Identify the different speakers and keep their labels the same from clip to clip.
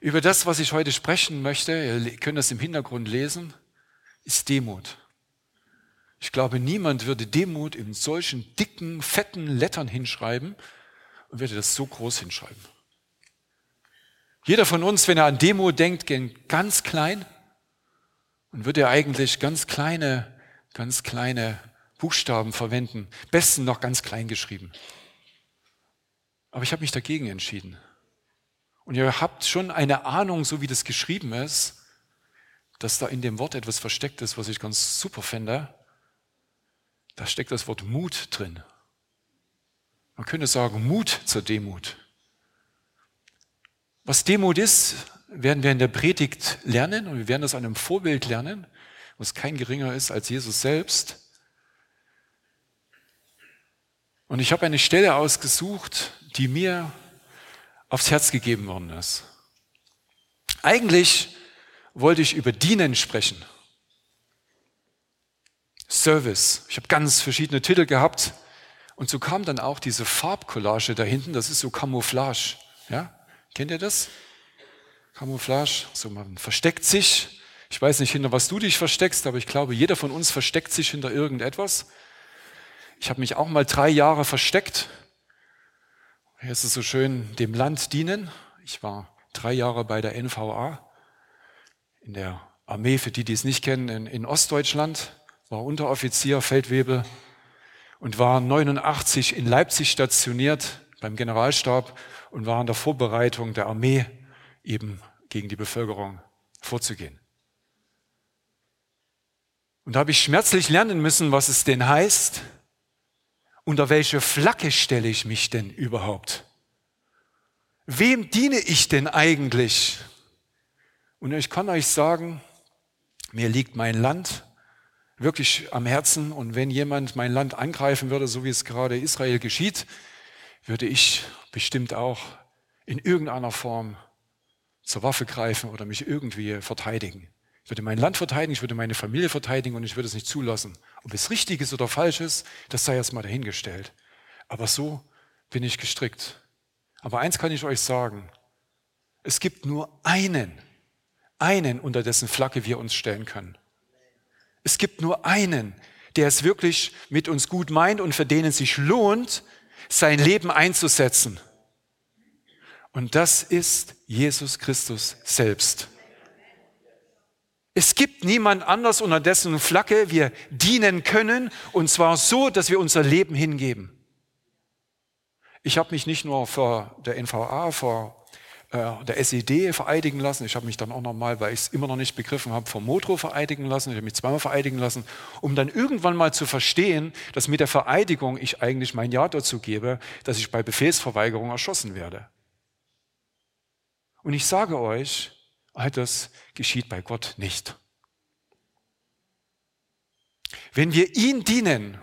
Speaker 1: über das, was ich heute sprechen möchte, ihr könnt das im Hintergrund lesen, ist Demut. Ich glaube, niemand würde Demut in solchen dicken, fetten Lettern hinschreiben und würde das so groß hinschreiben. Jeder von uns, wenn er an Demut denkt, geht ganz klein und würde eigentlich ganz kleine, ganz kleine Buchstaben verwenden. Besten noch ganz klein geschrieben. Aber ich habe mich dagegen entschieden. Und ihr habt schon eine Ahnung, so wie das geschrieben ist, dass da in dem Wort etwas versteckt ist, was ich ganz super finde. Da steckt das Wort Mut drin. Man könnte sagen, Mut zur Demut. Was Demut ist, werden wir in der Predigt lernen und wir werden das an einem Vorbild lernen, was kein geringer ist als Jesus selbst. Und ich habe eine Stelle ausgesucht, die mir aufs Herz gegeben worden ist. Eigentlich wollte ich über Dienen sprechen. Service. Ich habe ganz verschiedene Titel gehabt. Und so kam dann auch diese Farbcollage da hinten. Das ist so Camouflage. Ja? Kennt ihr das? Camouflage. So man versteckt sich. Ich weiß nicht, hinter was du dich versteckst, aber ich glaube, jeder von uns versteckt sich hinter irgendetwas. Ich habe mich auch mal drei Jahre versteckt. Hier ist es so schön, dem Land dienen. Ich war drei Jahre bei der NVA in der Armee, für die, die es nicht kennen, in, in Ostdeutschland, war Unteroffizier, Feldwebel und war 89 in Leipzig stationiert beim Generalstab und war in der Vorbereitung der Armee eben gegen die Bevölkerung vorzugehen. Und da habe ich schmerzlich lernen müssen, was es denn heißt, unter welche Flagge stelle ich mich denn überhaupt? Wem diene ich denn eigentlich? Und ich kann euch sagen, mir liegt mein Land wirklich am Herzen und wenn jemand mein Land angreifen würde, so wie es gerade Israel geschieht, würde ich bestimmt auch in irgendeiner Form zur Waffe greifen oder mich irgendwie verteidigen. Ich würde mein Land verteidigen, ich würde meine Familie verteidigen und ich würde es nicht zulassen. Ob es richtig ist oder falsch ist, das sei erstmal dahingestellt. Aber so bin ich gestrickt. Aber eins kann ich euch sagen. Es gibt nur einen, einen, unter dessen Flagge wir uns stellen können. Es gibt nur einen, der es wirklich mit uns gut meint und für den es sich lohnt, sein Leben einzusetzen. Und das ist Jesus Christus selbst. Es gibt niemand anders, unter dessen Flagge wir dienen können, und zwar so, dass wir unser Leben hingeben. Ich habe mich nicht nur vor der NVA, vor äh, der SED vereidigen lassen, ich habe mich dann auch nochmal, weil ich es immer noch nicht begriffen habe, vom Motro vereidigen lassen, ich habe mich zweimal vereidigen lassen, um dann irgendwann mal zu verstehen, dass mit der Vereidigung ich eigentlich mein Ja dazu gebe, dass ich bei Befehlsverweigerung erschossen werde. Und ich sage euch, all das geschieht bei Gott nicht. Wenn wir ihn dienen,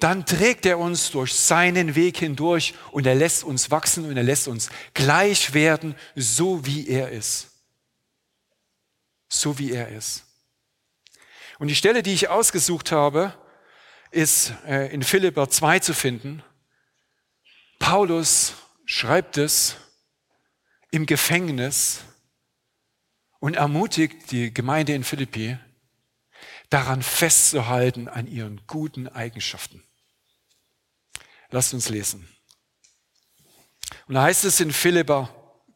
Speaker 1: dann trägt er uns durch seinen Weg hindurch und er lässt uns wachsen und er lässt uns gleich werden, so wie er ist. So wie er ist. Und die Stelle, die ich ausgesucht habe, ist äh, in Philipper 2 zu finden. Paulus schreibt es im Gefängnis und ermutigt die Gemeinde in Philippi, daran festzuhalten an ihren guten Eigenschaften. Lasst uns lesen. Und da heißt es in Philipper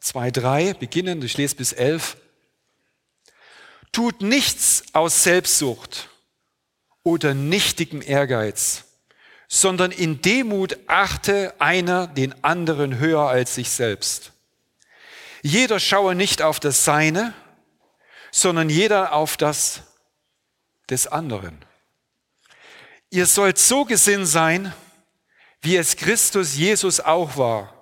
Speaker 1: 2,3, beginnend, ich lese bis 11, tut nichts aus Selbstsucht oder nichtigem Ehrgeiz, sondern in Demut achte einer den anderen höher als sich selbst. Jeder schaue nicht auf das Seine, sondern jeder auf das des anderen. Ihr sollt so gesinnt sein, wie es Christus Jesus auch war,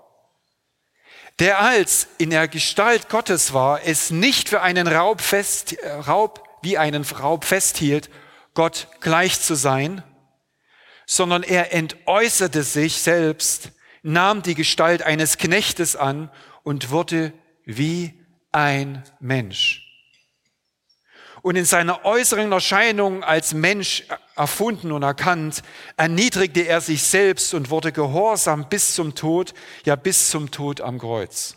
Speaker 1: der als in der Gestalt Gottes war, es nicht für einen Raub, fest, Raub wie einen Raub festhielt, Gott gleich zu sein, sondern er entäußerte sich selbst, nahm die Gestalt eines Knechtes an und wurde wie ein Mensch und in seiner äußeren Erscheinung als Mensch erfunden und erkannt, erniedrigte er sich selbst und wurde gehorsam bis zum Tod, ja bis zum Tod am Kreuz.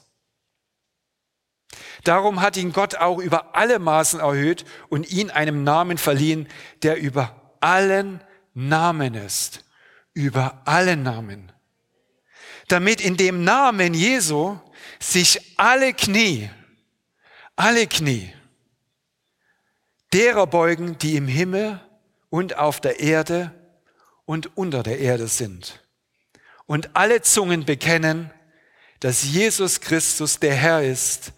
Speaker 1: Darum hat ihn Gott auch über alle Maßen erhöht und ihn einem Namen verliehen, der über allen Namen ist. Über allen Namen. Damit in dem Namen Jesu sich alle Knie, alle Knie derer beugen, die im Himmel und auf der Erde und unter der Erde sind. Und alle Zungen bekennen, dass Jesus Christus der Herr ist,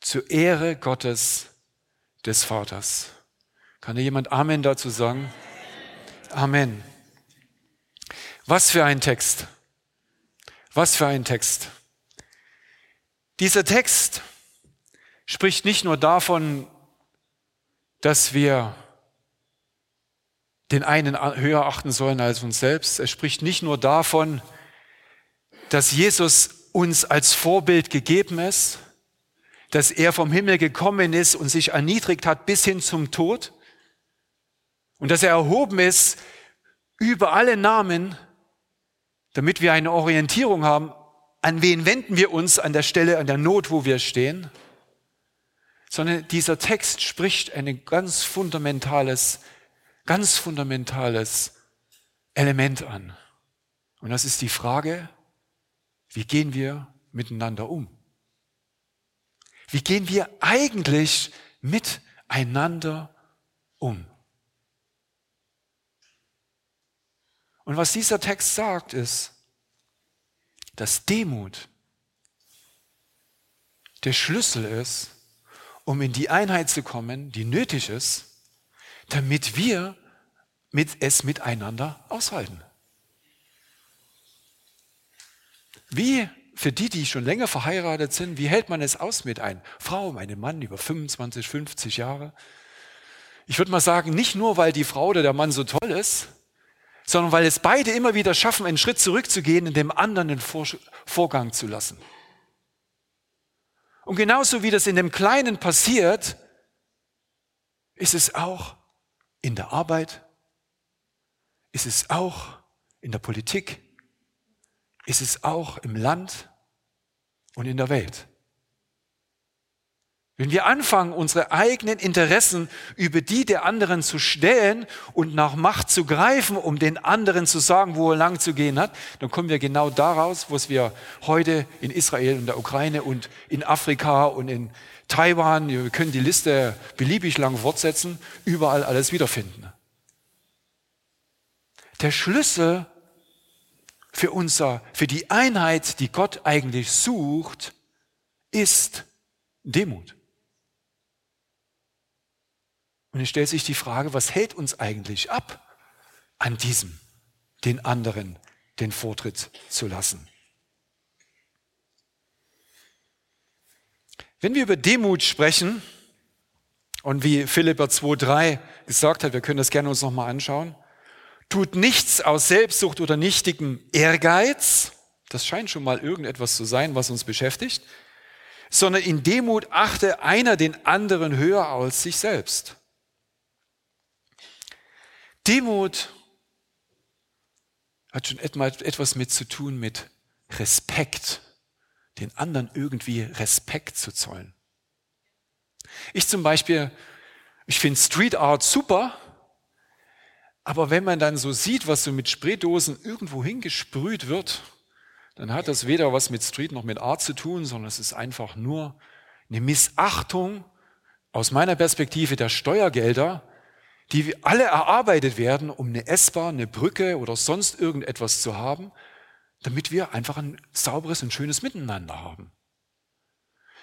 Speaker 1: zur Ehre Gottes des Vaters. Kann dir jemand Amen dazu sagen? Amen. Was für ein Text. Was für ein Text. Dieser Text spricht nicht nur davon, dass wir den einen höher achten sollen als uns selbst. Er spricht nicht nur davon, dass Jesus uns als Vorbild gegeben ist, dass er vom Himmel gekommen ist und sich erniedrigt hat bis hin zum Tod und dass er erhoben ist über alle Namen, damit wir eine Orientierung haben, an wen wenden wir uns an der Stelle, an der Not, wo wir stehen, sondern dieser Text spricht ein ganz fundamentales, ganz fundamentales Element an. Und das ist die Frage, wie gehen wir miteinander um? Wie gehen wir eigentlich miteinander um? Und was dieser Text sagt, ist, dass Demut der Schlüssel ist, um in die Einheit zu kommen, die nötig ist, damit wir mit es miteinander aushalten. Wie für die, die schon länger verheiratet sind, wie hält man es aus mit einem Frau, einem Mann über 25, 50 Jahre? Ich würde mal sagen, nicht nur, weil die Frau oder der Mann so toll ist, sondern weil es beide immer wieder schaffen, einen Schritt zurückzugehen und dem anderen den Vorgang zu lassen. Und genauso wie das in dem Kleinen passiert, ist es auch in der Arbeit, ist es auch in der Politik, ist es auch im Land und in der Welt. Wenn wir anfangen, unsere eigenen Interessen über die der anderen zu stellen und nach Macht zu greifen, um den anderen zu sagen, wo er lang zu gehen hat, dann kommen wir genau daraus, was wir heute in Israel und der Ukraine und in Afrika und in Taiwan, wir können die Liste beliebig lang fortsetzen, überall alles wiederfinden. Der Schlüssel für unser, für die Einheit, die Gott eigentlich sucht, ist Demut. Und es stellt sich die Frage, was hält uns eigentlich ab, an diesem, den anderen, den Vortritt zu lassen? Wenn wir über Demut sprechen, und wie Philipper 2,3 gesagt hat, wir können das gerne uns nochmal anschauen, tut nichts aus Selbstsucht oder nichtigem Ehrgeiz, das scheint schon mal irgendetwas zu sein, was uns beschäftigt, sondern in Demut achte einer den anderen höher als sich selbst. Demut hat schon etwas mit zu tun mit Respekt, den anderen irgendwie Respekt zu zollen. Ich zum Beispiel, ich finde Street Art super, aber wenn man dann so sieht, was so mit Spraydosen irgendwo hingesprüht wird, dann hat das weder was mit Street noch mit Art zu tun, sondern es ist einfach nur eine Missachtung aus meiner Perspektive der Steuergelder, die alle erarbeitet werden, um eine S-Bahn, eine Brücke oder sonst irgendetwas zu haben, damit wir einfach ein sauberes und schönes Miteinander haben.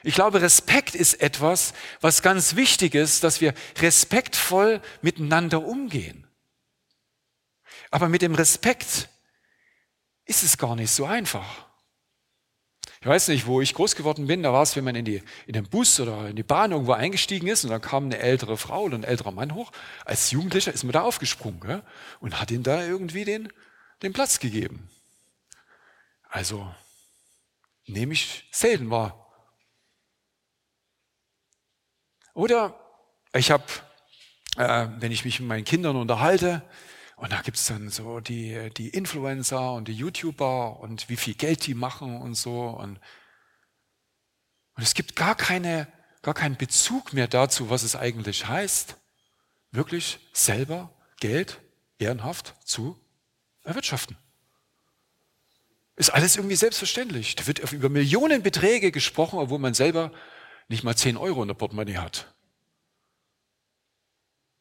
Speaker 1: Ich glaube, Respekt ist etwas, was ganz wichtig ist, dass wir respektvoll miteinander umgehen. Aber mit dem Respekt ist es gar nicht so einfach. Ich weiß nicht, wo ich groß geworden bin, da war es, wenn man in, die, in den Bus oder in die Bahn irgendwo eingestiegen ist und dann kam eine ältere Frau oder ein älterer Mann hoch. Als Jugendlicher ist man da aufgesprungen gell? und hat ihm da irgendwie den, den Platz gegeben. Also nehme ich selten wahr. Oder ich habe, äh, wenn ich mich mit meinen Kindern unterhalte, und da gibt's dann so die, die Influencer und die YouTuber und wie viel Geld die machen und so. Und, und Und es gibt gar, keine, gar keinen Bezug mehr dazu, was es eigentlich heißt, wirklich selber Geld ehrenhaft zu erwirtschaften. Ist alles irgendwie selbstverständlich. Da wird über Millionenbeträge gesprochen, obwohl man selber nicht mal 10 Euro in der Portemonnaie hat.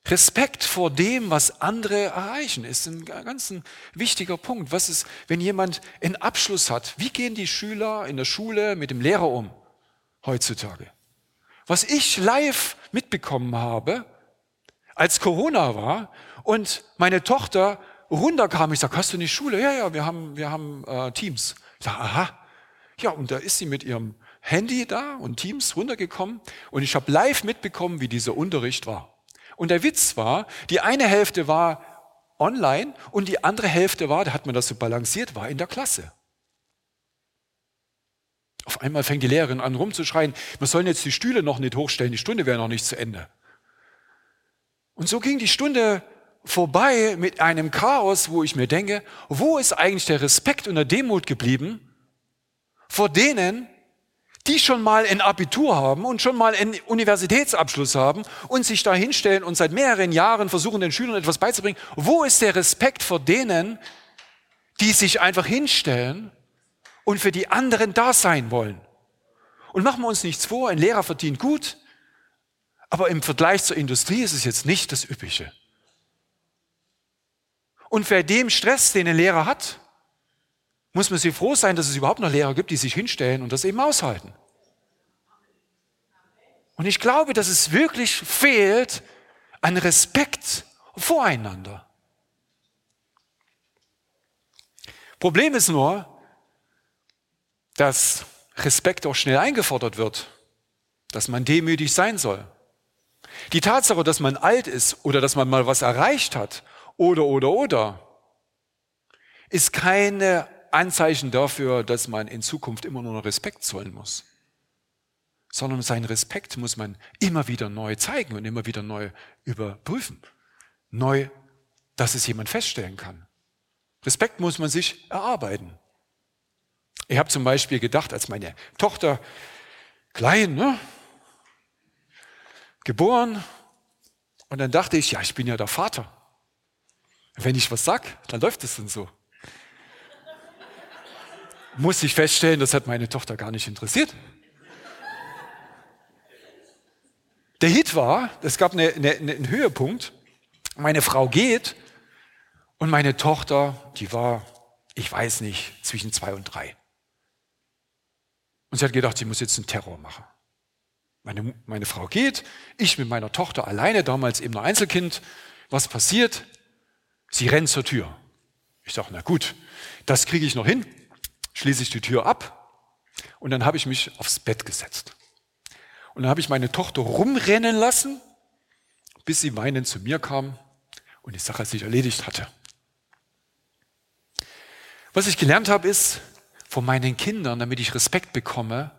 Speaker 1: Respekt vor dem, was andere erreichen, ist ein ganz ein wichtiger Punkt. Was ist, wenn jemand einen Abschluss hat? Wie gehen die Schüler in der Schule mit dem Lehrer um heutzutage? Was ich live mitbekommen habe, als Corona war und meine Tochter runterkam, ich sage, hast du nicht Schule? Ja, ja, wir haben, wir haben äh, Teams. Ich sage, aha. Ja, und da ist sie mit ihrem Handy da und Teams runtergekommen und ich habe live mitbekommen, wie dieser Unterricht war. Und der Witz war, die eine Hälfte war online und die andere Hälfte war, da hat man das so balanciert, war in der Klasse. Auf einmal fängt die Lehrerin an rumzuschreien, wir sollen jetzt die Stühle noch nicht hochstellen, die Stunde wäre noch nicht zu Ende. Und so ging die Stunde vorbei mit einem Chaos, wo ich mir denke, wo ist eigentlich der Respekt und der Demut geblieben vor denen, die schon mal ein Abitur haben und schon mal einen Universitätsabschluss haben und sich da hinstellen und seit mehreren Jahren versuchen, den Schülern etwas beizubringen. Wo ist der Respekt vor denen, die sich einfach hinstellen und für die anderen da sein wollen? Und machen wir uns nichts vor, ein Lehrer verdient gut, aber im Vergleich zur Industrie ist es jetzt nicht das Üppige. Und für dem Stress, den ein Lehrer hat, muss man sich froh sein, dass es überhaupt noch Lehrer gibt, die sich hinstellen und das eben aushalten. Und ich glaube, dass es wirklich fehlt an Respekt voreinander. Problem ist nur, dass Respekt auch schnell eingefordert wird, dass man demütig sein soll. Die Tatsache, dass man alt ist oder dass man mal was erreicht hat oder oder oder, ist keine Anzeichen dafür, dass man in Zukunft immer nur noch Respekt zollen muss. Sondern seinen Respekt muss man immer wieder neu zeigen und immer wieder neu überprüfen. Neu, dass es jemand feststellen kann. Respekt muss man sich erarbeiten. Ich habe zum Beispiel gedacht, als meine Tochter klein, ne, geboren, und dann dachte ich, ja, ich bin ja der Vater. Wenn ich was sag, dann läuft es dann so muss ich feststellen, das hat meine Tochter gar nicht interessiert. Der Hit war, es gab eine, eine, einen Höhepunkt, meine Frau geht und meine Tochter, die war, ich weiß nicht, zwischen zwei und drei. Und sie hat gedacht, sie muss jetzt einen Terror machen. Meine, meine Frau geht, ich mit meiner Tochter alleine, damals eben ein Einzelkind. Was passiert? Sie rennt zur Tür. Ich sage, na gut, das kriege ich noch hin schließe ich die Tür ab und dann habe ich mich aufs Bett gesetzt. Und dann habe ich meine Tochter rumrennen lassen, bis sie weinend zu mir kam und die Sache sich erledigt hatte. Was ich gelernt habe, ist, von meinen Kindern, damit ich Respekt bekomme,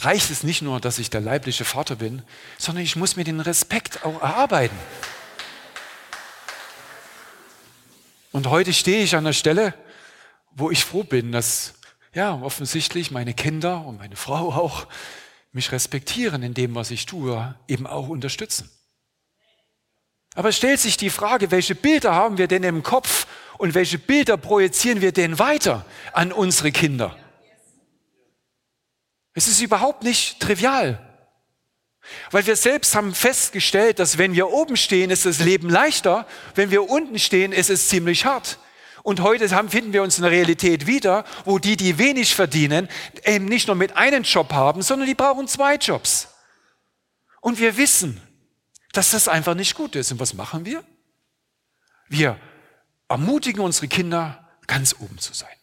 Speaker 1: reicht es nicht nur, dass ich der leibliche Vater bin, sondern ich muss mir den Respekt auch erarbeiten. Und heute stehe ich an der Stelle, wo ich froh bin, dass ja, offensichtlich meine Kinder und meine Frau auch mich respektieren in dem, was ich tue, eben auch unterstützen. Aber es stellt sich die Frage, welche Bilder haben wir denn im Kopf und welche Bilder projizieren wir denn weiter an unsere Kinder? Es ist überhaupt nicht trivial. Weil wir selbst haben festgestellt, dass wenn wir oben stehen, ist das Leben leichter, wenn wir unten stehen, ist es ziemlich hart. Und heute haben, finden wir uns in einer Realität wieder, wo die, die wenig verdienen, eben nicht nur mit einem Job haben, sondern die brauchen zwei Jobs. Und wir wissen, dass das einfach nicht gut ist. Und was machen wir? Wir ermutigen unsere Kinder, ganz oben zu sein.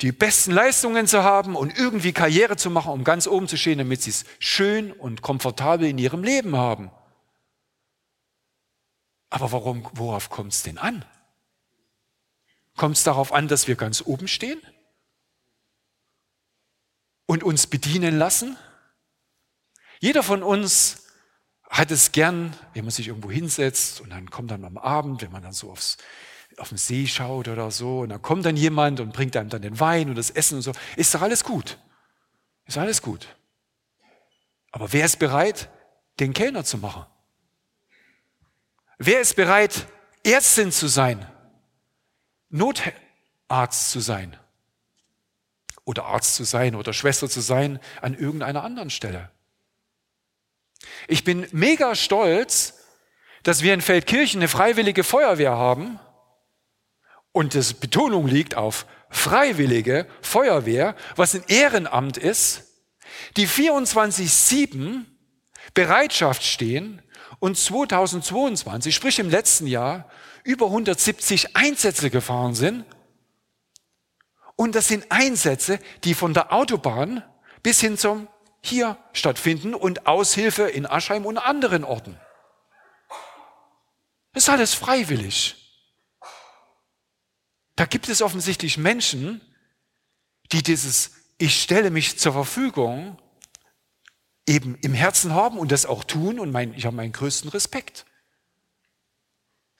Speaker 1: Die besten Leistungen zu haben und irgendwie Karriere zu machen, um ganz oben zu stehen, damit sie es schön und komfortabel in ihrem Leben haben. Aber warum, worauf kommt es denn an? Kommt es darauf an, dass wir ganz oben stehen und uns bedienen lassen? Jeder von uns hat es gern, wenn man sich irgendwo hinsetzt und dann kommt dann am Abend, wenn man dann so aufs, auf den See schaut oder so, und dann kommt dann jemand und bringt einem dann den Wein und das Essen und so, ist doch alles gut. Ist alles gut. Aber wer ist bereit, den Kellner zu machen? Wer ist bereit, Ärztin zu sein? Notarzt zu sein? Oder Arzt zu sein oder Schwester zu sein an irgendeiner anderen Stelle? Ich bin mega stolz, dass wir in Feldkirchen eine freiwillige Feuerwehr haben und das Betonung liegt auf freiwillige Feuerwehr, was ein Ehrenamt ist, die 24-7 Bereitschaft stehen und 2022, sprich im letzten Jahr, über 170 Einsätze gefahren sind. Und das sind Einsätze, die von der Autobahn bis hin zum hier stattfinden und Aushilfe in Aschheim und anderen Orten. Das ist alles freiwillig. Da gibt es offensichtlich Menschen, die dieses Ich stelle mich zur Verfügung eben im Herzen haben und das auch tun und mein, ich habe meinen größten Respekt.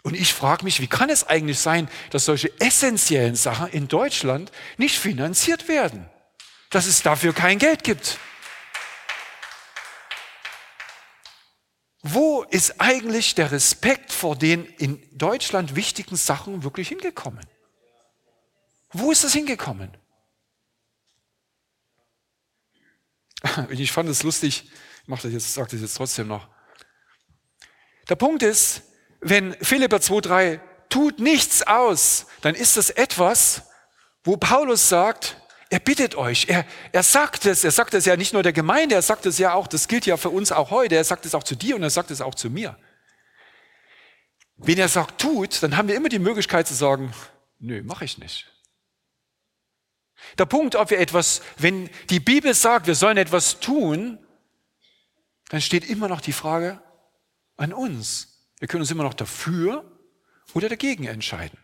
Speaker 1: Und ich frage mich, wie kann es eigentlich sein, dass solche essentiellen Sachen in Deutschland nicht finanziert werden? Dass es dafür kein Geld gibt. Wo ist eigentlich der Respekt vor den in Deutschland wichtigen Sachen wirklich hingekommen? Wo ist das hingekommen? Ich fand es lustig, ich mache das jetzt, sage das jetzt trotzdem noch. Der Punkt ist, wenn Philipper 2,3 tut nichts aus, dann ist das etwas, wo Paulus sagt, er bittet euch, er, er sagt es, er sagt es ja nicht nur der Gemeinde, er sagt es ja auch, das gilt ja für uns auch heute, er sagt es auch zu dir und er sagt es auch zu mir. Wenn er sagt, tut, dann haben wir immer die Möglichkeit zu sagen, nö, mache ich nicht. Der Punkt, ob wir etwas, wenn die Bibel sagt, wir sollen etwas tun, dann steht immer noch die Frage an uns. Wir können uns immer noch dafür oder dagegen entscheiden.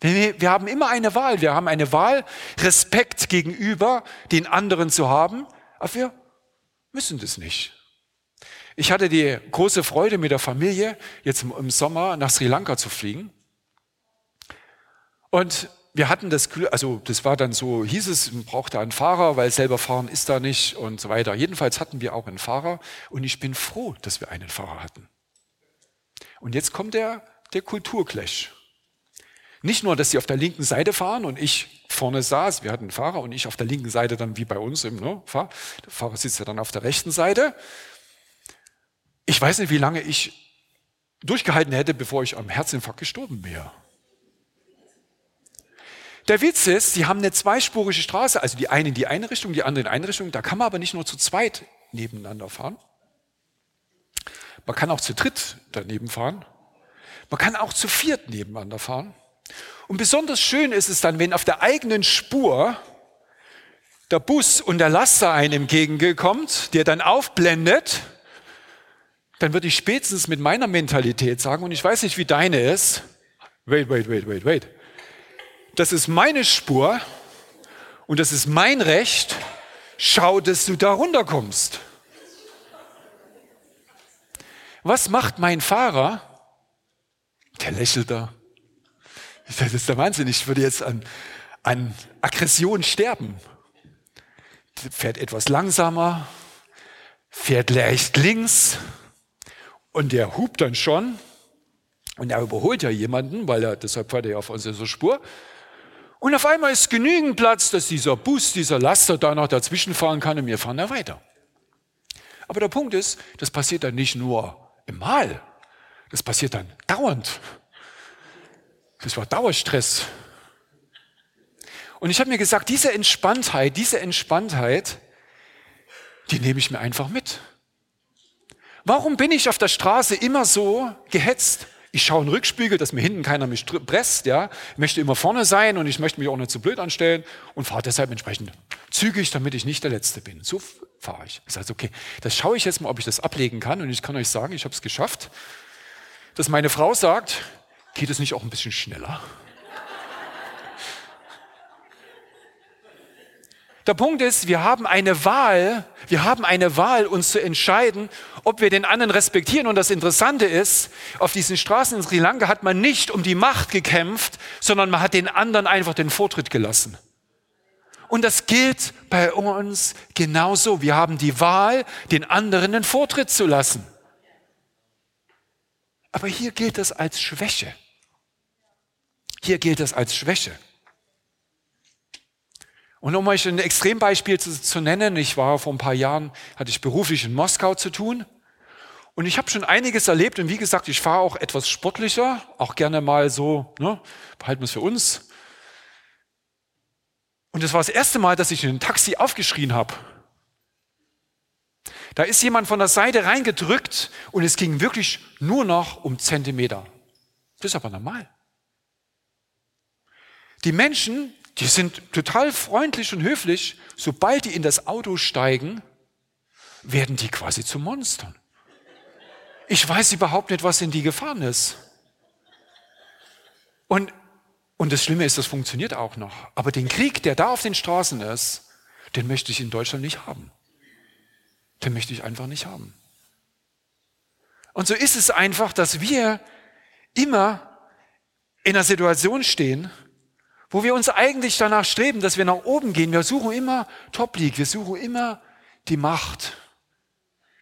Speaker 1: Wir, wir haben immer eine Wahl. Wir haben eine Wahl, Respekt gegenüber den anderen zu haben, aber wir müssen das nicht. Ich hatte die große Freude mit der Familie, jetzt im Sommer nach Sri Lanka zu fliegen. Und wir hatten das Glück, also das war dann so, hieß es, man braucht da einen Fahrer, weil selber fahren ist da nicht und so weiter. Jedenfalls hatten wir auch einen Fahrer und ich bin froh, dass wir einen Fahrer hatten. Und jetzt kommt der, der Kulturclash. Nicht nur, dass sie auf der linken Seite fahren und ich vorne saß, wir hatten einen Fahrer und ich auf der linken Seite dann wie bei uns im ne, Fahr Der Fahrer sitzt ja dann auf der rechten Seite. Ich weiß nicht, wie lange ich durchgehalten hätte, bevor ich am Herzinfarkt gestorben wäre. Der Witz ist, sie haben eine zweispurige Straße, also die eine in die eine Richtung, die andere in eine Richtung. Da kann man aber nicht nur zu zweit nebeneinander fahren. Man kann auch zu dritt daneben fahren. Man kann auch zu viert nebeneinander fahren. Und besonders schön ist es dann, wenn auf der eigenen Spur der Bus und der Laster einem entgegenkommt, der dann aufblendet, dann würde ich spätestens mit meiner Mentalität sagen, und ich weiß nicht, wie deine ist, wait, wait, wait, wait, wait das ist meine Spur und das ist mein Recht, schau, dass du da runterkommst. Was macht mein Fahrer? Der lächelt da. Das ist der Wahnsinn. Ich würde jetzt an, an Aggression sterben. Fährt etwas langsamer, fährt leicht links und der hupt dann schon. Und er überholt ja jemanden, weil er, deshalb fährt er ja auf unserer Spur. Und auf einmal ist genügend Platz, dass dieser Bus, dieser Laster da noch dazwischen fahren kann und wir fahren da weiter. Aber der Punkt ist, das passiert dann nicht nur im Mal, das passiert dann dauernd. Das war Dauerstress. Und ich habe mir gesagt, diese Entspanntheit, diese Entspanntheit, die nehme ich mir einfach mit. Warum bin ich auf der Straße immer so gehetzt? Ich schaue in den Rückspiegel, dass mir hinten keiner mich presst, ja. Ich möchte immer vorne sein und ich möchte mich auch nicht zu blöd anstellen und fahre deshalb entsprechend zügig, damit ich nicht der Letzte bin. So fahre ich. Das heißt, okay, das schaue ich jetzt mal, ob ich das ablegen kann und ich kann euch sagen, ich habe es geschafft, dass meine Frau sagt, geht es nicht auch ein bisschen schneller? Der Punkt ist, wir haben eine Wahl, wir haben eine Wahl, uns zu entscheiden, ob wir den anderen respektieren. Und das Interessante ist, auf diesen Straßen in Sri Lanka hat man nicht um die Macht gekämpft, sondern man hat den anderen einfach den Vortritt gelassen. und das gilt bei uns genauso. Wir haben die Wahl, den anderen den Vortritt zu lassen. Aber hier gilt es als Schwäche. Hier gilt es als Schwäche. Und um euch ein Extrembeispiel zu, zu, nennen, ich war vor ein paar Jahren, hatte ich beruflich in Moskau zu tun. Und ich habe schon einiges erlebt. Und wie gesagt, ich fahre auch etwas sportlicher, auch gerne mal so, ne, behalten wir es für uns. Und es war das erste Mal, dass ich in ein Taxi aufgeschrien habe. Da ist jemand von der Seite reingedrückt und es ging wirklich nur noch um Zentimeter. Das ist aber normal. Die Menschen, die sind total freundlich und höflich. Sobald die in das Auto steigen, werden die quasi zu Monstern. Ich weiß überhaupt nicht, was in die gefahren ist. Und, und das Schlimme ist, das funktioniert auch noch. Aber den Krieg, der da auf den Straßen ist, den möchte ich in Deutschland nicht haben. Den möchte ich einfach nicht haben. Und so ist es einfach, dass wir immer in einer Situation stehen, wo wir uns eigentlich danach streben, dass wir nach oben gehen. Wir suchen immer Top League, wir suchen immer die Macht.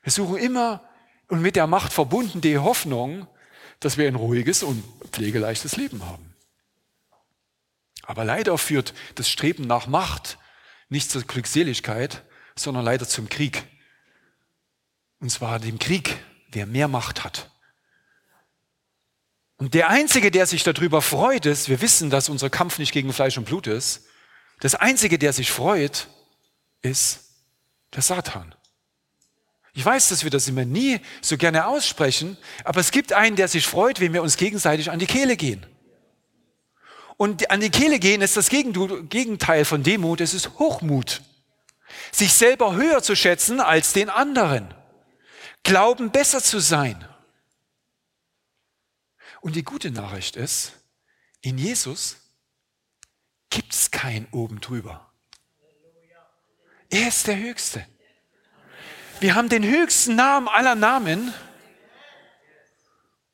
Speaker 1: Wir suchen immer und mit der Macht verbunden die Hoffnung, dass wir ein ruhiges und pflegeleichtes Leben haben. Aber leider führt das Streben nach Macht nicht zur Glückseligkeit, sondern leider zum Krieg. Und zwar dem Krieg, wer mehr Macht hat. Und der Einzige, der sich darüber freut, ist, wir wissen, dass unser Kampf nicht gegen Fleisch und Blut ist. Das Einzige, der sich freut, ist der Satan. Ich weiß, dass wir das immer nie so gerne aussprechen, aber es gibt einen, der sich freut, wenn wir uns gegenseitig an die Kehle gehen. Und an die Kehle gehen ist das Gegenteil von Demut, es ist Hochmut. Sich selber höher zu schätzen als den anderen. Glauben besser zu sein. Und die gute Nachricht ist, in Jesus gibt es kein oben drüber. Er ist der Höchste. Wir haben den höchsten Namen aller Namen.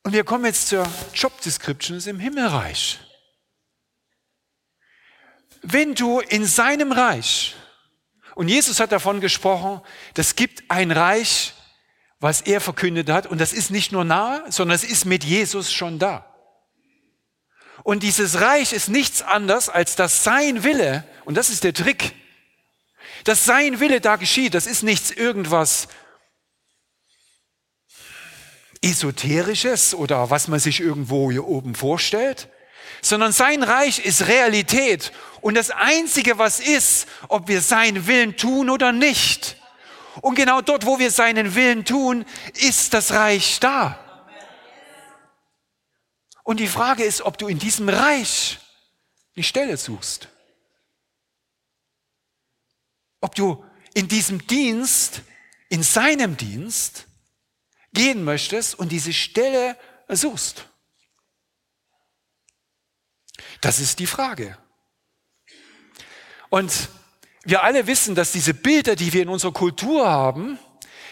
Speaker 1: Und wir kommen jetzt zur Job Description im Himmelreich. Wenn du in seinem Reich, und Jesus hat davon gesprochen, das gibt ein Reich, was er verkündet hat. Und das ist nicht nur nahe, sondern es ist mit Jesus schon da. Und dieses Reich ist nichts anderes, als dass sein Wille, und das ist der Trick, dass sein Wille da geschieht, das ist nichts irgendwas Esoterisches oder was man sich irgendwo hier oben vorstellt, sondern sein Reich ist Realität. Und das Einzige, was ist, ob wir seinen Willen tun oder nicht, und genau dort, wo wir seinen Willen tun, ist das Reich da. Und die Frage ist, ob du in diesem Reich die Stelle suchst. Ob du in diesem Dienst, in seinem Dienst gehen möchtest und diese Stelle suchst. Das ist die Frage. Und wir alle wissen, dass diese Bilder, die wir in unserer Kultur haben,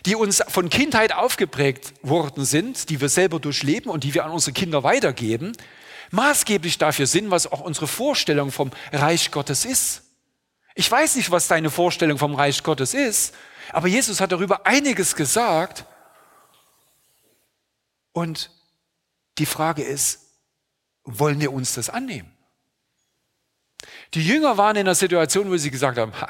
Speaker 1: die uns von Kindheit aufgeprägt worden sind, die wir selber durchleben und die wir an unsere Kinder weitergeben, maßgeblich dafür sind, was auch unsere Vorstellung vom Reich Gottes ist. Ich weiß nicht, was deine Vorstellung vom Reich Gottes ist, aber Jesus hat darüber einiges gesagt. Und die Frage ist, wollen wir uns das annehmen? Die Jünger waren in einer Situation, wo sie gesagt haben, ha,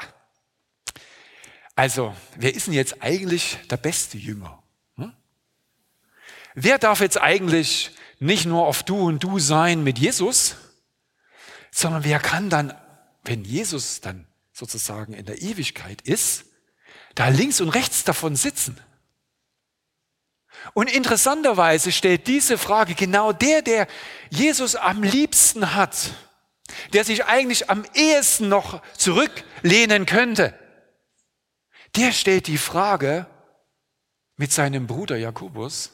Speaker 1: also wer ist denn jetzt eigentlich der beste Jünger? Hm? Wer darf jetzt eigentlich nicht nur auf Du und Du sein mit Jesus, sondern wer kann dann, wenn Jesus dann sozusagen in der Ewigkeit ist, da links und rechts davon sitzen? Und interessanterweise stellt diese Frage genau der, der Jesus am liebsten hat, der sich eigentlich am ehesten noch zurücklehnen könnte, der stellt die Frage mit seinem Bruder Jakobus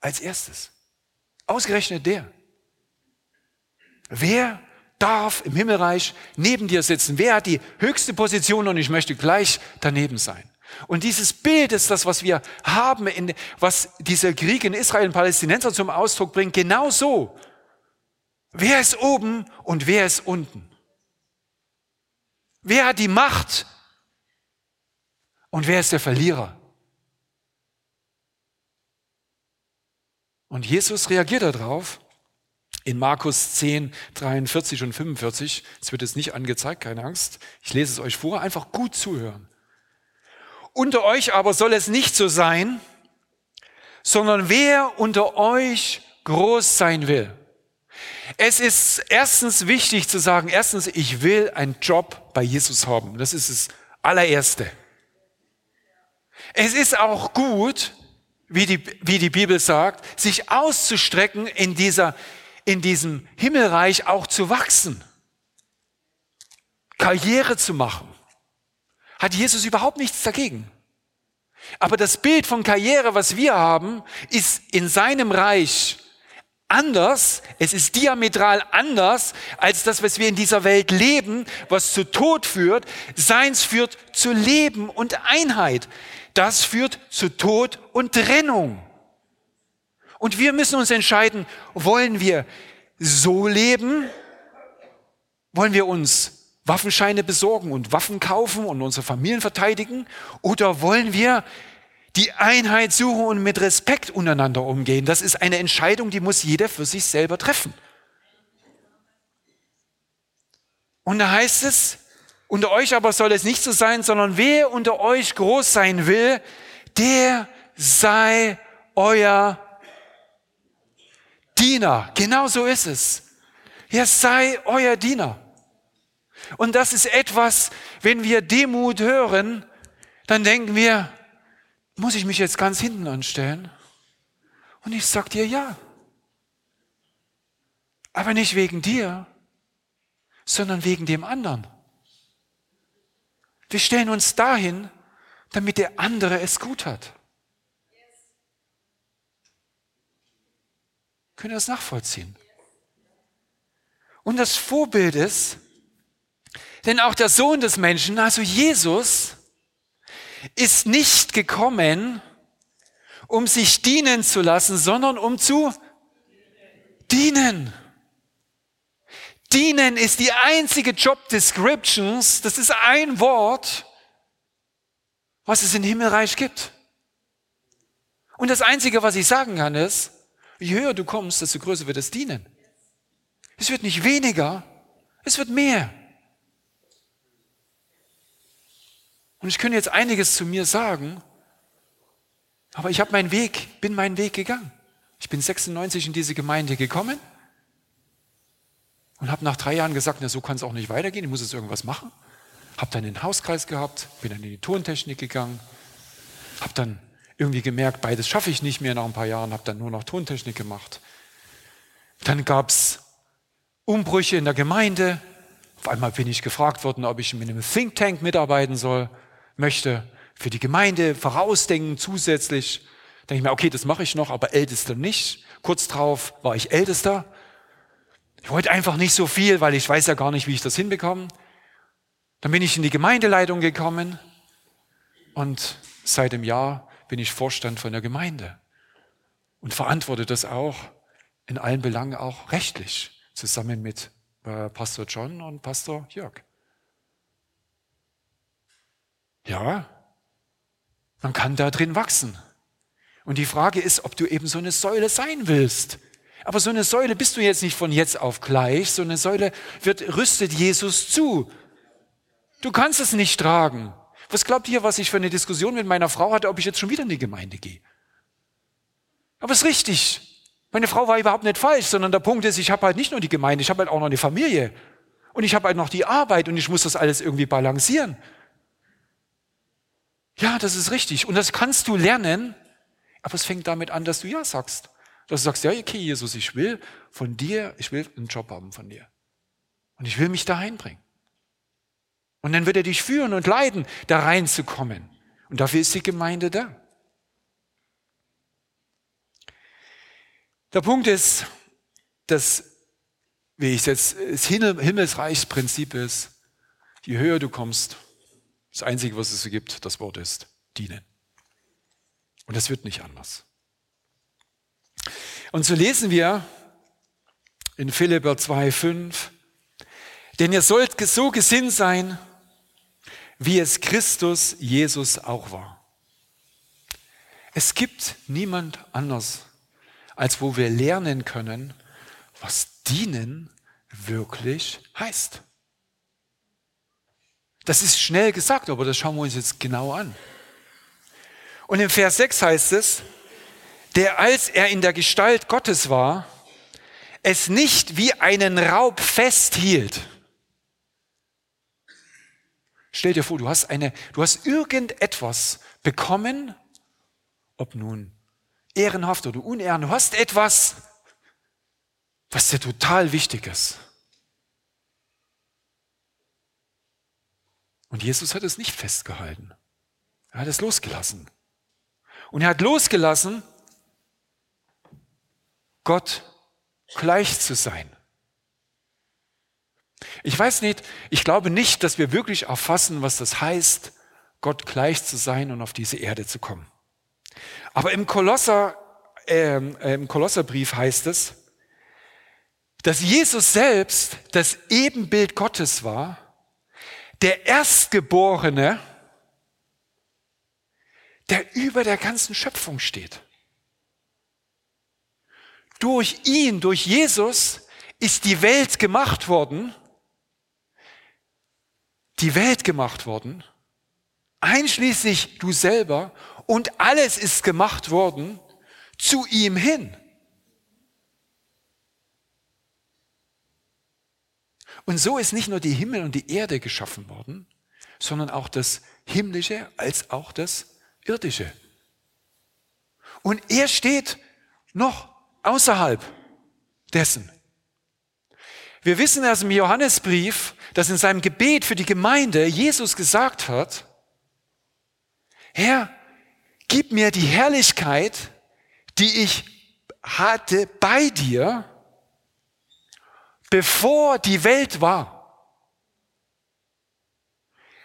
Speaker 1: als erstes. Ausgerechnet der. Wer darf im Himmelreich neben dir sitzen? Wer hat die höchste Position und ich möchte gleich daneben sein? Und dieses Bild ist das, was wir haben, in, was dieser Krieg in Israel und Palästinenser zum Ausdruck bringt. Genau so Wer ist oben und wer ist unten? Wer hat die Macht? Und wer ist der Verlierer? Und Jesus reagiert darauf in Markus 10, 43 und 45. Es wird jetzt nicht angezeigt, keine Angst. Ich lese es euch vor, einfach gut zuhören. Unter euch aber soll es nicht so sein, sondern wer unter euch groß sein will. Es ist erstens wichtig zu sagen, erstens, ich will einen Job bei Jesus haben. Das ist das allererste. Es ist auch gut, wie die, wie die Bibel sagt, sich auszustrecken in dieser, in diesem Himmelreich auch zu wachsen. Karriere zu machen. Hat Jesus überhaupt nichts dagegen. Aber das Bild von Karriere, was wir haben, ist in seinem Reich anders, es ist diametral anders als das, was wir in dieser Welt leben, was zu Tod führt. Seins führt zu Leben und Einheit. Das führt zu Tod und Trennung. Und wir müssen uns entscheiden, wollen wir so leben? Wollen wir uns Waffenscheine besorgen und Waffen kaufen und unsere Familien verteidigen? Oder wollen wir die Einheit suchen und mit Respekt untereinander umgehen? Das ist eine Entscheidung, die muss jeder für sich selber treffen. Und da heißt es, unter euch aber soll es nicht so sein, sondern wer unter euch groß sein will, der sei euer Diener. Genau so ist es. Er sei euer Diener. Und das ist etwas, wenn wir Demut hören, dann denken wir, muss ich mich jetzt ganz hinten anstellen? Und ich sag dir ja. Aber nicht wegen dir, sondern wegen dem anderen. Wir stellen uns dahin, damit der andere es gut hat. Können ihr das nachvollziehen? Und das Vorbild ist, denn auch der Sohn des Menschen, also Jesus, ist nicht gekommen, um sich dienen zu lassen, sondern um zu dienen. Dienen ist die einzige Job Descriptions, das ist ein Wort, was es im Himmelreich gibt. Und das Einzige, was ich sagen kann, ist, je höher du kommst, desto größer wird das Dienen. Es wird nicht weniger, es wird mehr. Und ich könnte jetzt einiges zu mir sagen, aber ich habe meinen Weg, bin meinen Weg gegangen. Ich bin 96 in diese Gemeinde gekommen und habe nach drei Jahren gesagt, na, so kann es auch nicht weitergehen, ich muss jetzt irgendwas machen. Habe dann den Hauskreis gehabt, bin dann in die Tontechnik gegangen, habe dann irgendwie gemerkt, beides schaffe ich nicht mehr nach ein paar Jahren, habe dann nur noch Tontechnik gemacht. Dann gab es Umbrüche in der Gemeinde. Auf einmal bin ich gefragt worden, ob ich mit einem Think Tank mitarbeiten soll, möchte, für die Gemeinde vorausdenken zusätzlich. Denke ich mir, okay, das mache ich noch, aber Ältester nicht. Kurz drauf war ich Ältester. Ich wollte einfach nicht so viel, weil ich weiß ja gar nicht, wie ich das hinbekomme. Dann bin ich in die Gemeindeleitung gekommen und seit dem Jahr bin ich Vorstand von der Gemeinde und verantworte das auch in allen Belangen auch rechtlich, zusammen mit äh, Pastor John und Pastor Jörg. Ja, man kann da drin wachsen. Und die Frage ist, ob du eben so eine Säule sein willst. Aber so eine Säule bist du jetzt nicht von jetzt auf gleich. So eine Säule wird, rüstet Jesus zu. Du kannst es nicht tragen. Was glaubt ihr, was ich für eine Diskussion mit meiner Frau hatte, ob ich jetzt schon wieder in die Gemeinde gehe? Aber es ist richtig. Meine Frau war überhaupt nicht falsch, sondern der Punkt ist, ich habe halt nicht nur die Gemeinde, ich habe halt auch noch eine Familie. Und ich habe halt noch die Arbeit und ich muss das alles irgendwie balancieren. Ja, das ist richtig. Und das kannst du lernen, aber es fängt damit an, dass du Ja sagst. Dass du sagst, ja, okay, Jesus, ich will von dir, ich will einen Job haben von dir. Und ich will mich da einbringen. Und dann wird er dich führen und leiten, da reinzukommen. Und dafür ist die Gemeinde da. Der Punkt ist, dass, wie ich jetzt, das Himmelsreichsprinzip ist, je höher du kommst, das Einzige, was es gibt, das Wort ist dienen. Und das wird nicht anders. Und so lesen wir in Philipper 2,5, denn ihr sollt so gesinnt sein, wie es Christus Jesus auch war. Es gibt niemand anders, als wo wir lernen können, was dienen wirklich heißt. Das ist schnell gesagt, aber das schauen wir uns jetzt genau an. Und im Vers 6 heißt es, der als er in der Gestalt Gottes war, es nicht wie einen Raub festhielt. Stell dir vor, du hast eine, du hast irgendetwas bekommen, ob nun ehrenhaft oder unehren, du hast etwas, was dir total wichtig ist. Und Jesus hat es nicht festgehalten. Er hat es losgelassen. Und er hat losgelassen, Gott gleich zu sein. Ich weiß nicht, ich glaube nicht, dass wir wirklich erfassen, was das heißt, Gott gleich zu sein und auf diese Erde zu kommen. Aber im, Kolosser, äh, im Kolosserbrief heißt es, dass Jesus selbst das Ebenbild Gottes war, der Erstgeborene, der über der ganzen Schöpfung steht. Durch ihn, durch Jesus ist die Welt gemacht worden, die Welt gemacht worden, einschließlich du selber, und alles ist gemacht worden zu ihm hin. Und so ist nicht nur die Himmel und die Erde geschaffen worden, sondern auch das Himmlische als auch das Irdische. Und er steht noch außerhalb dessen. Wir wissen aus dem Johannesbrief, dass in seinem Gebet für die Gemeinde Jesus gesagt hat, Herr, gib mir die Herrlichkeit, die ich hatte bei dir, bevor die Welt war.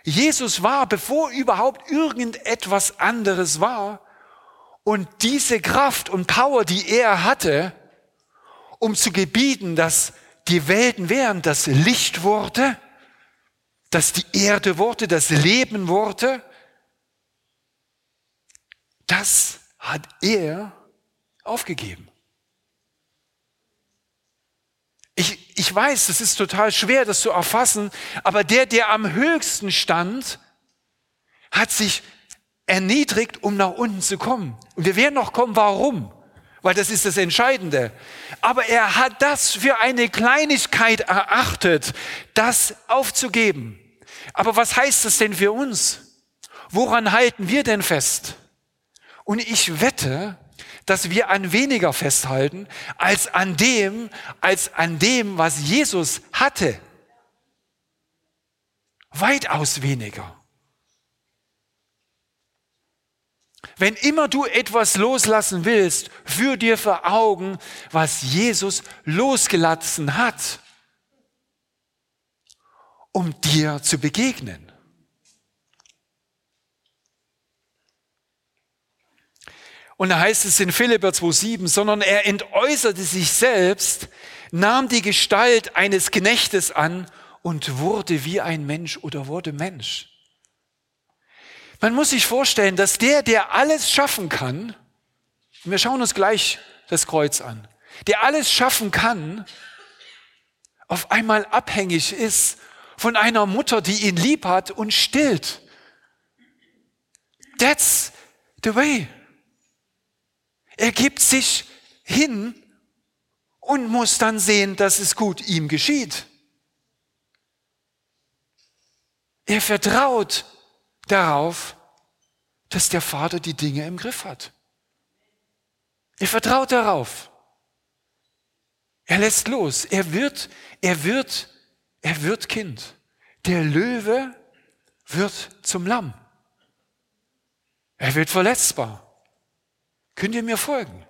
Speaker 1: Jesus war, bevor überhaupt irgendetwas anderes war. Und diese Kraft und Power, die er hatte, um zu gebieten, dass die Welten wären, das Licht wurde, dass die Erde wurde, das Leben wurde, das hat er aufgegeben. Ich, ich weiß, es ist total schwer, das zu erfassen, aber der, der am höchsten stand, hat sich erniedrigt, um nach unten zu kommen. Und wir werden noch kommen, warum? Weil das ist das Entscheidende. Aber er hat das für eine Kleinigkeit erachtet, das aufzugeben. Aber was heißt das denn für uns? Woran halten wir denn fest? Und ich wette, dass wir an weniger festhalten als an dem, als an dem, was Jesus hatte. Weitaus weniger. Wenn immer du etwas loslassen willst, führ dir vor Augen, was Jesus losgelassen hat, um dir zu begegnen. Und da heißt es in Philipper 2,7, sondern er entäußerte sich selbst, nahm die Gestalt eines Knechtes an und wurde wie ein Mensch oder wurde Mensch. Man muss sich vorstellen, dass der, der alles schaffen kann, wir schauen uns gleich das Kreuz an, der alles schaffen kann, auf einmal abhängig ist von einer Mutter, die ihn lieb hat und stillt. That's the way. Er gibt sich hin und muss dann sehen, dass es gut ihm geschieht. Er vertraut darauf, dass der Vater die Dinge im Griff hat. Er vertraut darauf. Er lässt los. Er wird, er wird, er wird Kind. Der Löwe wird zum Lamm. Er wird verletzbar. Könnt ihr mir folgen?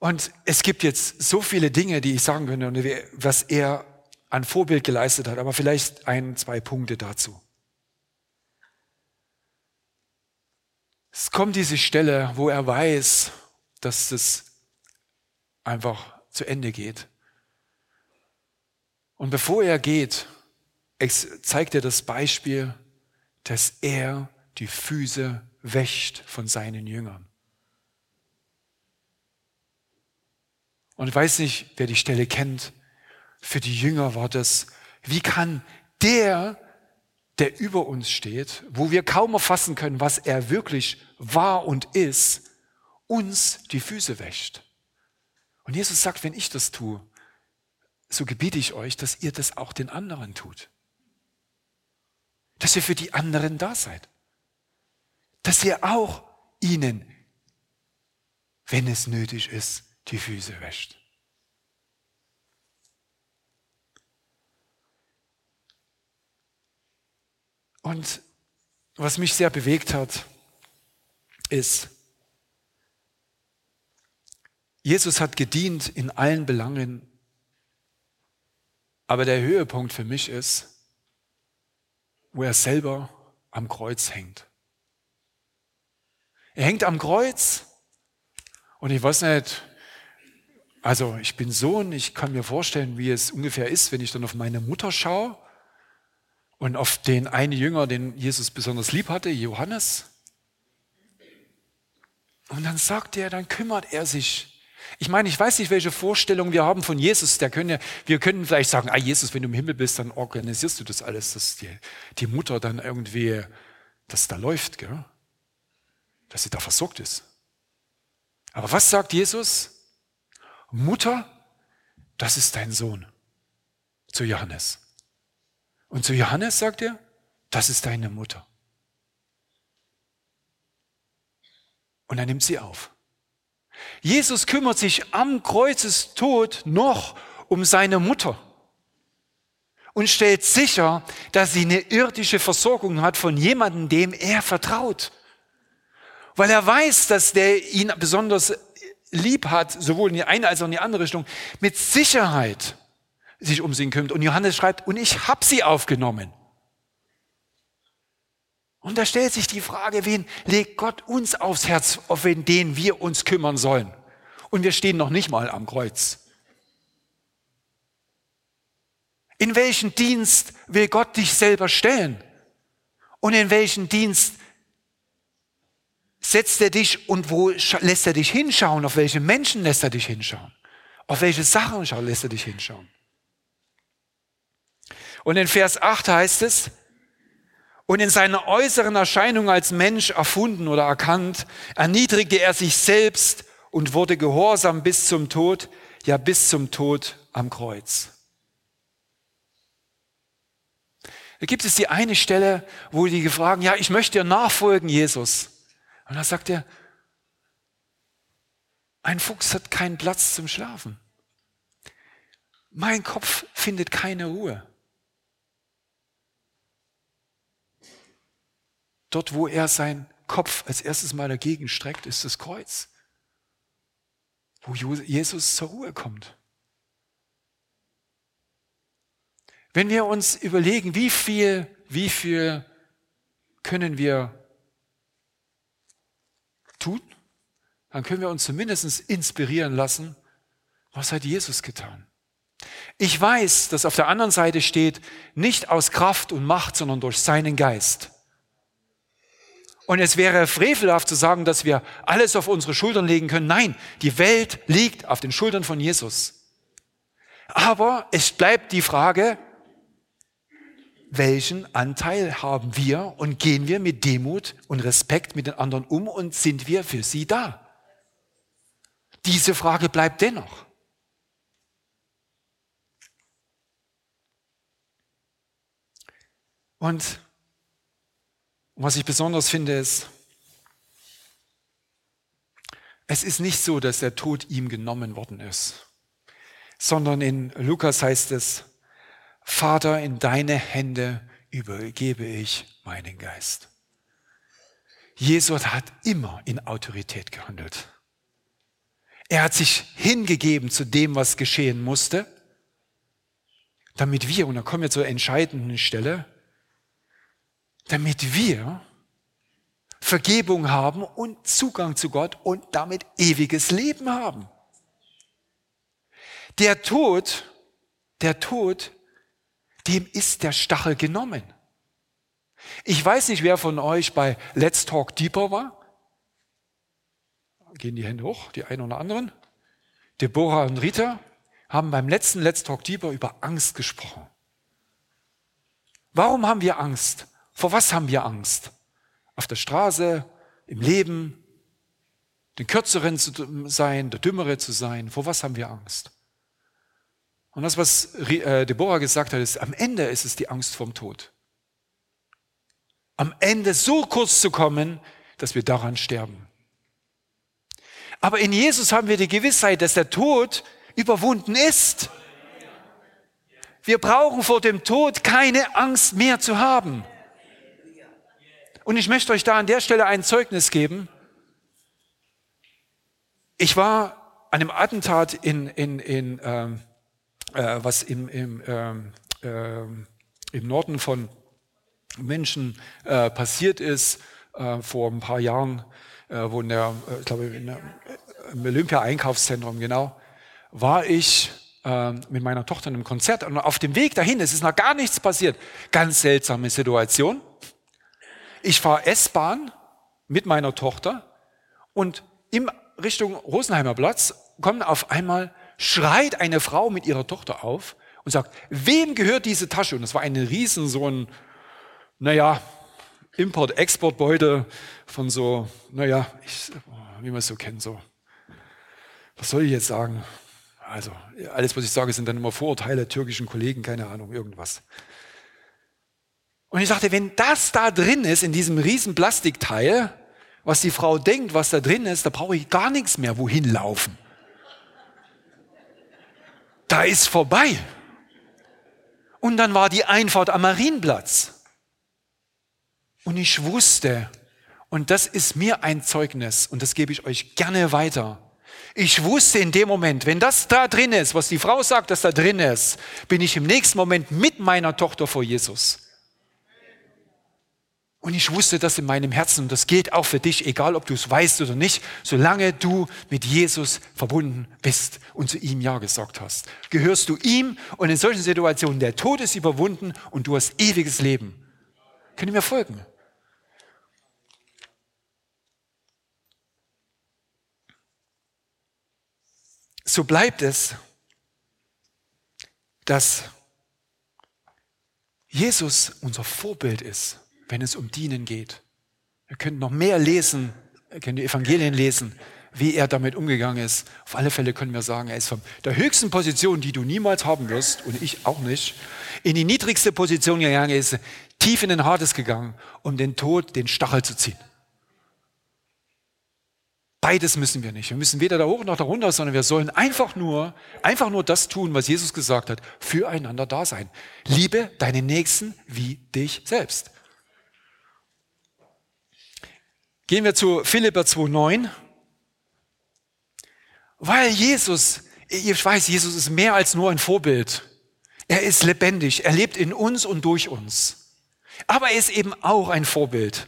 Speaker 1: Und es gibt jetzt so viele Dinge, die ich sagen könnte, was er an Vorbild geleistet hat, aber vielleicht ein, zwei Punkte dazu. Es kommt diese Stelle, wo er weiß, dass es einfach zu Ende geht. Und bevor er geht, zeigt er das Beispiel, dass er die Füße wäscht von seinen Jüngern. Und ich weiß nicht, wer die Stelle kennt. Für die Jünger war das, wie kann der, der über uns steht, wo wir kaum erfassen können, was er wirklich war und ist, uns die Füße wäscht. Und Jesus sagt, wenn ich das tue, so gebiete ich euch, dass ihr das auch den anderen tut. Dass ihr für die anderen da seid. Dass ihr auch ihnen, wenn es nötig ist, die Füße wäscht. Und was mich sehr bewegt hat, ist, Jesus hat gedient in allen Belangen, aber der Höhepunkt für mich ist, wo er selber am Kreuz hängt. Er hängt am Kreuz und ich weiß nicht, also ich bin Sohn, ich kann mir vorstellen, wie es ungefähr ist, wenn ich dann auf meine Mutter schaue und auf den einen Jünger, den Jesus besonders lieb hatte, Johannes. Und dann sagt er, dann kümmert er sich. Ich meine, ich weiß nicht, welche Vorstellung wir haben von Jesus. Der können, wir können vielleicht sagen, ah Jesus, wenn du im Himmel bist, dann organisierst du das alles, dass die, die Mutter dann irgendwie, dass da läuft, gell? dass sie da versorgt ist. Aber was sagt Jesus? Mutter, das ist dein Sohn. Zu Johannes. Und zu Johannes sagt er, das ist deine Mutter. Und er nimmt sie auf. Jesus kümmert sich am Kreuzestod noch um seine Mutter und stellt sicher, dass sie eine irdische Versorgung hat von jemandem, dem er vertraut. Weil er weiß, dass der ihn besonders lieb hat, sowohl in die eine als auch in die andere Richtung, mit Sicherheit sich um sie kümmert. Und Johannes schreibt, und ich habe sie aufgenommen. Und da stellt sich die Frage, wen legt Gott uns aufs Herz, auf wen den wir uns kümmern sollen? Und wir stehen noch nicht mal am Kreuz. In welchen Dienst will Gott dich selber stellen? Und in welchen Dienst setzt er dich und wo lässt er dich hinschauen? Auf welche Menschen lässt er dich hinschauen? Auf welche Sachen lässt er dich hinschauen? Und in Vers 8 heißt es, und in seiner äußeren Erscheinung als Mensch erfunden oder erkannt, erniedrigte er sich selbst und wurde gehorsam bis zum Tod, ja bis zum Tod am Kreuz. Da gibt es die eine Stelle, wo die fragen, ja, ich möchte dir nachfolgen, Jesus. Und da sagt er, ein Fuchs hat keinen Platz zum Schlafen. Mein Kopf findet keine Ruhe. Dort, wo er seinen Kopf als erstes Mal dagegen streckt, ist das Kreuz, wo Jesus zur Ruhe kommt. Wenn wir uns überlegen, wie viel, wie viel können wir tun, dann können wir uns zumindest inspirieren lassen, was hat Jesus getan. Ich weiß, dass auf der anderen Seite steht, nicht aus Kraft und Macht, sondern durch seinen Geist. Und es wäre frevelhaft zu sagen, dass wir alles auf unsere Schultern legen können. Nein, die Welt liegt auf den Schultern von Jesus. Aber es bleibt die Frage, welchen Anteil haben wir und gehen wir mit Demut und Respekt mit den anderen um und sind wir für sie da? Diese Frage bleibt dennoch. Und und was ich besonders finde, ist, es ist nicht so, dass der Tod ihm genommen worden ist, sondern in Lukas heißt es, Vater, in deine Hände übergebe ich meinen Geist. Jesus hat immer in Autorität gehandelt. Er hat sich hingegeben zu dem, was geschehen musste, damit wir, und da kommen wir zur entscheidenden Stelle, damit wir Vergebung haben und Zugang zu Gott und damit ewiges Leben haben. Der Tod, der Tod dem ist der Stachel genommen. Ich weiß nicht, wer von euch bei Let's Talk Deeper war. Gehen die Hände hoch, die einen oder anderen. Deborah und Rita haben beim letzten Let's Talk Deeper über Angst gesprochen. Warum haben wir Angst? Vor was haben wir Angst? Auf der Straße, im Leben, den Kürzeren zu sein, der Dümmere zu sein. Vor was haben wir Angst? Und das, was äh, Deborah gesagt hat, ist, am Ende ist es die Angst vorm Tod. Am Ende so kurz zu kommen, dass wir daran sterben. Aber in Jesus haben wir die Gewissheit, dass der Tod überwunden ist. Wir brauchen vor dem Tod keine Angst mehr zu haben. Und ich möchte euch da an der Stelle ein Zeugnis geben. Ich war an einem Attentat in, in, in ähm, äh, was im, im, ähm, äh, im Norden von Menschen äh, passiert ist, äh, vor ein paar Jahren, äh, wo in der, äh, ich glaube, in der, im Olympia-Einkaufszentrum, genau, war ich äh, mit meiner Tochter in einem Konzert und auf dem Weg dahin, es ist noch gar nichts passiert. Ganz seltsame Situation. Ich fahre S-Bahn mit meiner Tochter und in Richtung Rosenheimer Platz kommt auf einmal, schreit eine Frau mit ihrer Tochter auf und sagt, wem gehört diese Tasche? Und das war eine riesen, so ein, naja, Import-Export-Beutel von so, naja, ich, wie man es so kennt, so. Was soll ich jetzt sagen? Also, alles, was ich sage, sind dann immer Vorurteile türkischen Kollegen, keine Ahnung, irgendwas. Und ich sagte, wenn das da drin ist, in diesem riesen Plastikteil, was die Frau denkt, was da drin ist, da brauche ich gar nichts mehr wohin laufen. Da ist vorbei. Und dann war die Einfahrt am Marienplatz. Und ich wusste, und das ist mir ein Zeugnis, und das gebe ich euch gerne weiter. Ich wusste in dem Moment, wenn das da drin ist, was die Frau sagt, dass da drin ist, bin ich im nächsten Moment mit meiner Tochter vor Jesus. Und ich wusste das in meinem Herzen. Und das gilt auch für dich, egal ob du es weißt oder nicht, solange du mit Jesus verbunden bist und zu ihm Ja gesagt hast. Gehörst du ihm und in solchen Situationen, der Tod ist überwunden und du hast ewiges Leben. Können mir folgen? So bleibt es, dass Jesus unser Vorbild ist wenn es um Dienen geht. Ihr könnt noch mehr lesen, ihr könnt die Evangelien lesen, wie er damit umgegangen ist. Auf alle Fälle können wir sagen, er ist von der höchsten Position, die du niemals haben wirst, und ich auch nicht, in die niedrigste Position gegangen ist, tief in den Hades gegangen, um den Tod, den Stachel zu ziehen. Beides müssen wir nicht. Wir müssen weder da hoch noch da runter, sondern wir sollen einfach nur, einfach nur das tun, was Jesus gesagt hat, füreinander da sein. Liebe deinen Nächsten wie dich selbst. Gehen wir zu Philipper 2,9. Weil Jesus, ich weiß, Jesus ist mehr als nur ein Vorbild. Er ist lebendig, er lebt in uns und durch uns. Aber er ist eben auch ein Vorbild.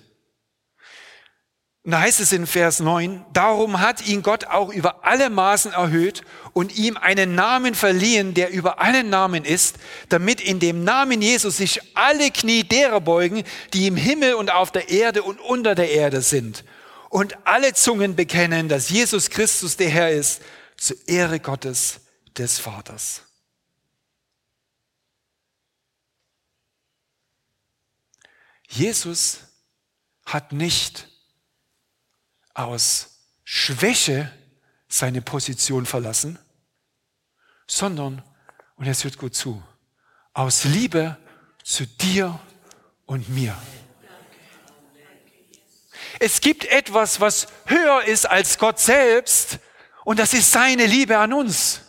Speaker 1: Und da heißt es in Vers 9, darum hat ihn Gott auch über alle Maßen erhöht und ihm einen Namen verliehen, der über allen Namen ist, damit in dem Namen Jesus sich alle Knie derer beugen, die im Himmel und auf der Erde und unter der Erde sind. Und alle Zungen bekennen, dass Jesus Christus der Herr ist, zur Ehre Gottes des Vaters. Jesus hat nicht aus Schwäche seine Position verlassen, sondern, und jetzt hört gut zu, aus Liebe zu dir und mir. Es gibt etwas, was höher ist als Gott selbst, und das ist seine Liebe an uns.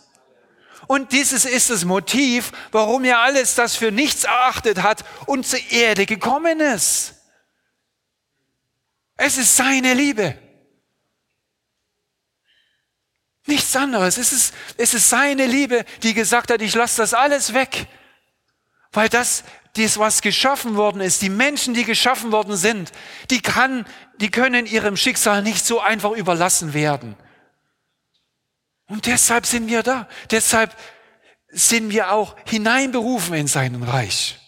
Speaker 1: Und dieses ist das Motiv, warum er alles das für nichts erachtet hat und zur Erde gekommen ist. Es ist seine Liebe. Nichts anderes. Es ist, es ist seine Liebe, die gesagt hat, ich lasse das alles weg. Weil das, das, was geschaffen worden ist, die Menschen, die geschaffen worden sind, die, kann, die können ihrem Schicksal nicht so einfach überlassen werden. Und deshalb sind wir da. Deshalb sind wir auch hineinberufen in seinen Reich.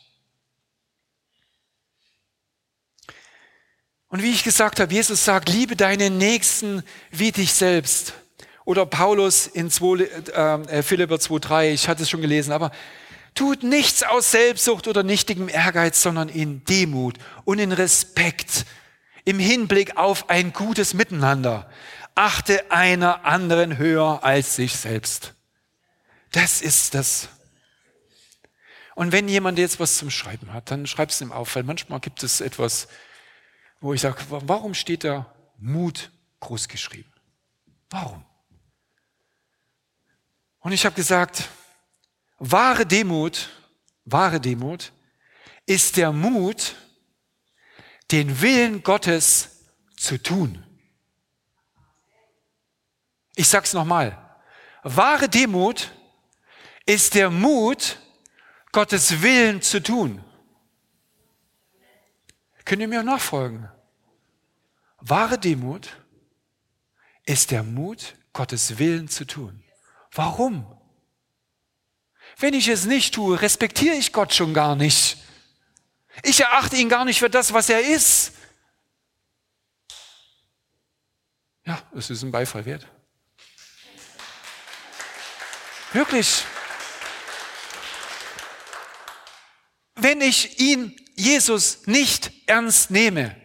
Speaker 1: Und wie ich gesagt habe, Jesus sagt, liebe deinen Nächsten wie dich selbst. Oder Paulus in 2, äh, Philipper 2,3, ich hatte es schon gelesen, aber tut nichts aus Selbstsucht oder nichtigem Ehrgeiz, sondern in Demut und in Respekt, im Hinblick auf ein gutes Miteinander. Achte einer anderen höher als sich selbst. Das ist das. Und wenn jemand jetzt was zum Schreiben hat, dann schreib es ihm auf, weil manchmal gibt es etwas, wo ich sage, warum steht da Mut groß geschrieben? Warum? Und ich habe gesagt, wahre Demut, wahre Demut ist der Mut, den Willen Gottes zu tun. Ich sag's nochmal. Wahre Demut ist der Mut, Gottes Willen zu tun. Könnt ihr mir nachfolgen? Wahre Demut ist der Mut, Gottes Willen zu tun. Warum? Wenn ich es nicht tue, respektiere ich Gott schon gar nicht. Ich erachte ihn gar nicht für das, was er ist. Ja, es ist ein Beifall wert. Wirklich. Wenn ich ihn, Jesus, nicht ernst nehme,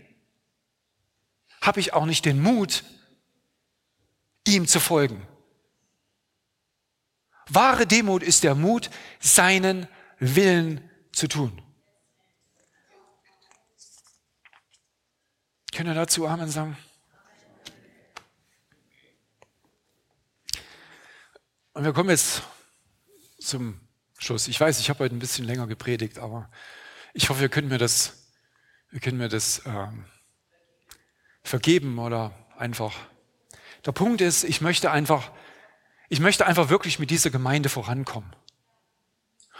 Speaker 1: habe ich auch nicht den Mut, ihm zu folgen. Wahre Demut ist der Mut, seinen Willen zu tun. Können wir dazu Amen sagen? Und wir kommen jetzt zum Schluss. Ich weiß, ich habe heute ein bisschen länger gepredigt, aber ich hoffe, wir können mir das, wir können mir das ähm, vergeben oder einfach. Der Punkt ist, ich möchte einfach, ich möchte einfach wirklich mit dieser Gemeinde vorankommen.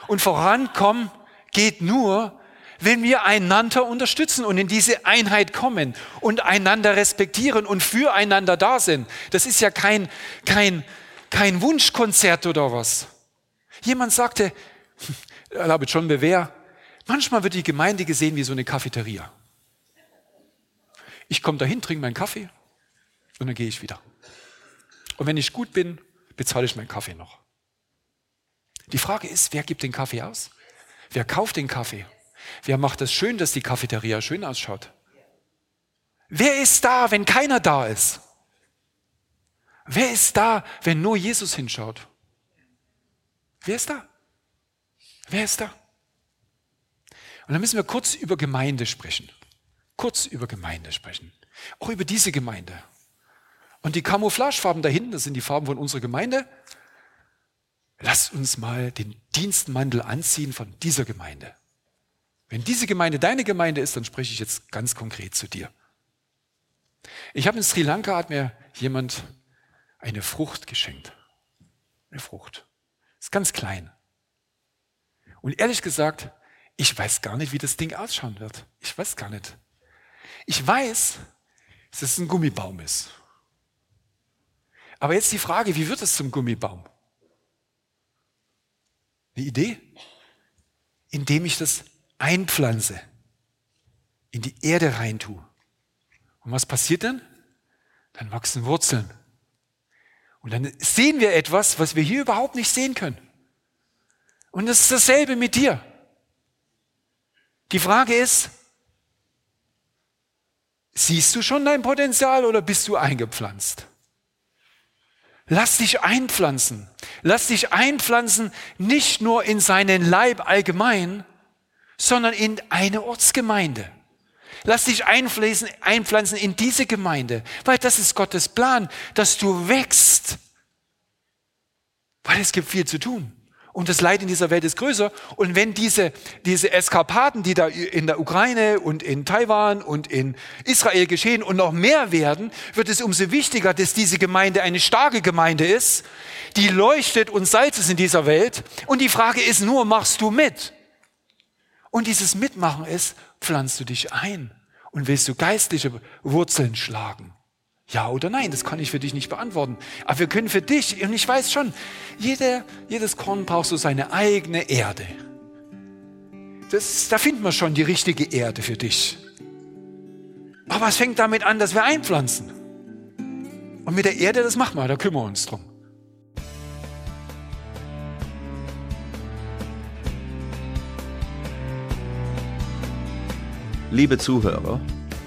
Speaker 1: Und vorankommen geht nur, wenn wir einander unterstützen und in diese Einheit kommen und einander respektieren und füreinander da sind. Das ist ja kein, kein, kein Wunschkonzert oder was. Jemand sagte, erlaube schon bewähr, manchmal wird die Gemeinde gesehen wie so eine Cafeteria. Ich komme dahin, trinke meinen Kaffee und dann gehe ich wieder. Und wenn ich gut bin, bezahle ich meinen Kaffee noch. Die Frage ist, wer gibt den Kaffee aus? Wer kauft den Kaffee? Wer macht es schön, dass die Cafeteria schön ausschaut? Wer ist da, wenn keiner da ist? Wer ist da, wenn nur Jesus hinschaut? Wer ist da? Wer ist da? Und dann müssen wir kurz über Gemeinde sprechen. Kurz über Gemeinde sprechen. Auch über diese Gemeinde. Und die Camouflagefarben da hinten, das sind die Farben von unserer Gemeinde. Lass uns mal den Dienstmantel anziehen von dieser Gemeinde. Wenn diese Gemeinde deine Gemeinde ist, dann spreche ich jetzt ganz konkret zu dir. Ich habe in Sri Lanka, hat mir jemand eine Frucht geschenkt. Eine Frucht. Ist ganz klein. Und ehrlich gesagt, ich weiß gar nicht, wie das Ding ausschauen wird. Ich weiß gar nicht. Ich weiß, dass es ein Gummibaum ist. Aber jetzt die Frage, wie wird es zum Gummibaum? Eine Idee? Indem ich das einpflanze, in die Erde reintue. Und was passiert dann? Dann wachsen Wurzeln. Und dann sehen wir etwas, was wir hier überhaupt nicht sehen können. Und es ist dasselbe mit dir. Die Frage ist, siehst du schon dein Potenzial oder bist du eingepflanzt? Lass dich einpflanzen. Lass dich einpflanzen, nicht nur in seinen Leib allgemein, sondern in eine Ortsgemeinde. Lass dich einpflanzen, in diese Gemeinde, weil das ist Gottes Plan, dass du wächst. Weil es gibt viel zu tun. Und das Leid in dieser Welt ist größer. Und wenn diese, diese Eskapaden, die da in der Ukraine und in Taiwan und in Israel geschehen und noch mehr werden, wird es umso wichtiger, dass diese Gemeinde eine starke Gemeinde ist, die leuchtet und Salz ist in dieser Welt. Und die Frage ist nur, machst du mit? Und dieses Mitmachen ist, pflanzt du dich ein und willst du geistliche Wurzeln schlagen. Ja oder nein, das kann ich für dich nicht beantworten. Aber wir können für dich, und ich weiß schon, jeder, jedes Korn braucht so seine eigene Erde. Das, da finden wir schon die richtige Erde für dich. Aber es fängt damit an, dass wir einpflanzen. Und mit der Erde, das machen wir, da kümmern wir uns drum.
Speaker 2: Liebe Zuhörer,